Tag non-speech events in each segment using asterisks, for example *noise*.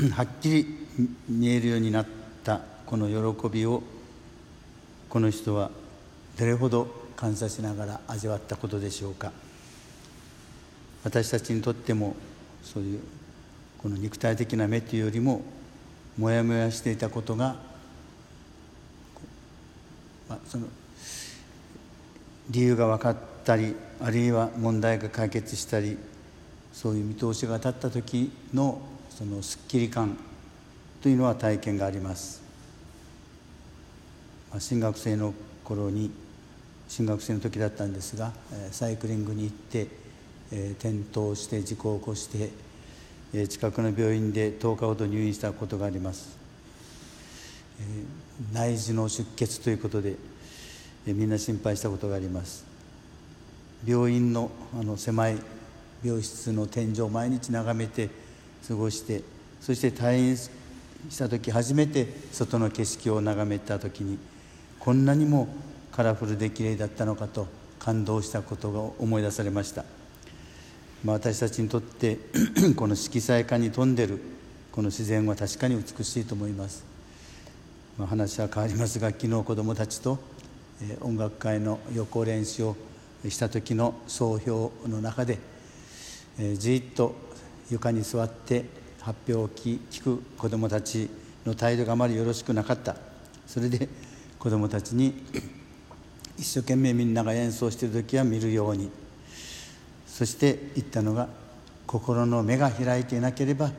*clears throat* はっきり見えるようになったこの喜びをこの人はどれほど感謝しながら味わったことでしょうか。私たちにとってもそういうこの肉体的な目というよりももやもやしていたことが、まあ、その理由が分かったりあるいは問題が解決したりそういう見通しが立った時のそのすっきり感というのは体験があります、まあ、新学生の頃に新学生の時だったんですがサイクリングに行って、え転倒して事故を起こして近くの病院で10日ほど入院したことがあります、え内耳の出血ということで、えみんな心配したことがあります。病院のあの狭い病室の天井を毎日眺めて過ごしてそして退院した時初めて外の景色を眺めた時にこんなにもカラフルで綺麗だったのかと感動したことが思い出されました。まあ、私たちにとって *clears throat* この色彩化に富んでるこの自然は確かに美しいと思います、まあ、話は変わりますが昨日子どもたちと、音楽会の予行練習をした時の総評の中で、えじっと床に座って発表を聞く子どもたちの態度があまりよろしくなかった。それで子どもたちに一生懸命みんなが演奏している時は見るように。そして言ったのが心の目が開いていなければ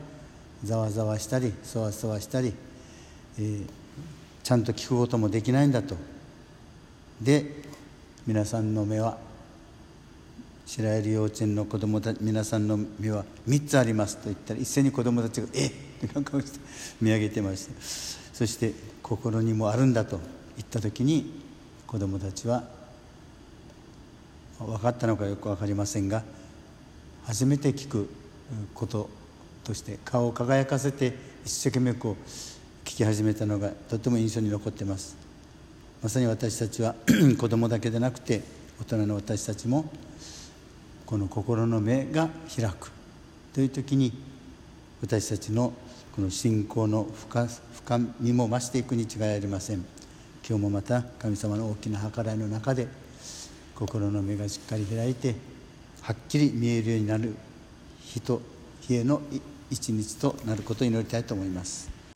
ざわざわしたりそわそわしたり、えー、ちゃんと聞くこともできないんだと。で皆さんの目は白百合幼稚園の子供た皆さんの目は3つありますと言ったら一斉に子供たちが「えっ!」って顔して *laughs* 見上げてましたそして心にもあるんだと言った時に子供たちは分かったのかよく分かりませんが初めて聞くこととして顔を輝かせて一生懸命こう聞き始めたのがとても印象に残ってますまさに私たちは *clears throat* 子供だけでなくて大人の私たちもこの心の目が開くという時に私たちのこの信仰の深深みも増していくに違いありません今日もまた神様の大きな計らいの中で心の目がしっかり開いてはっきり見えるようになる日と日への一日となることを祈りたいと思います。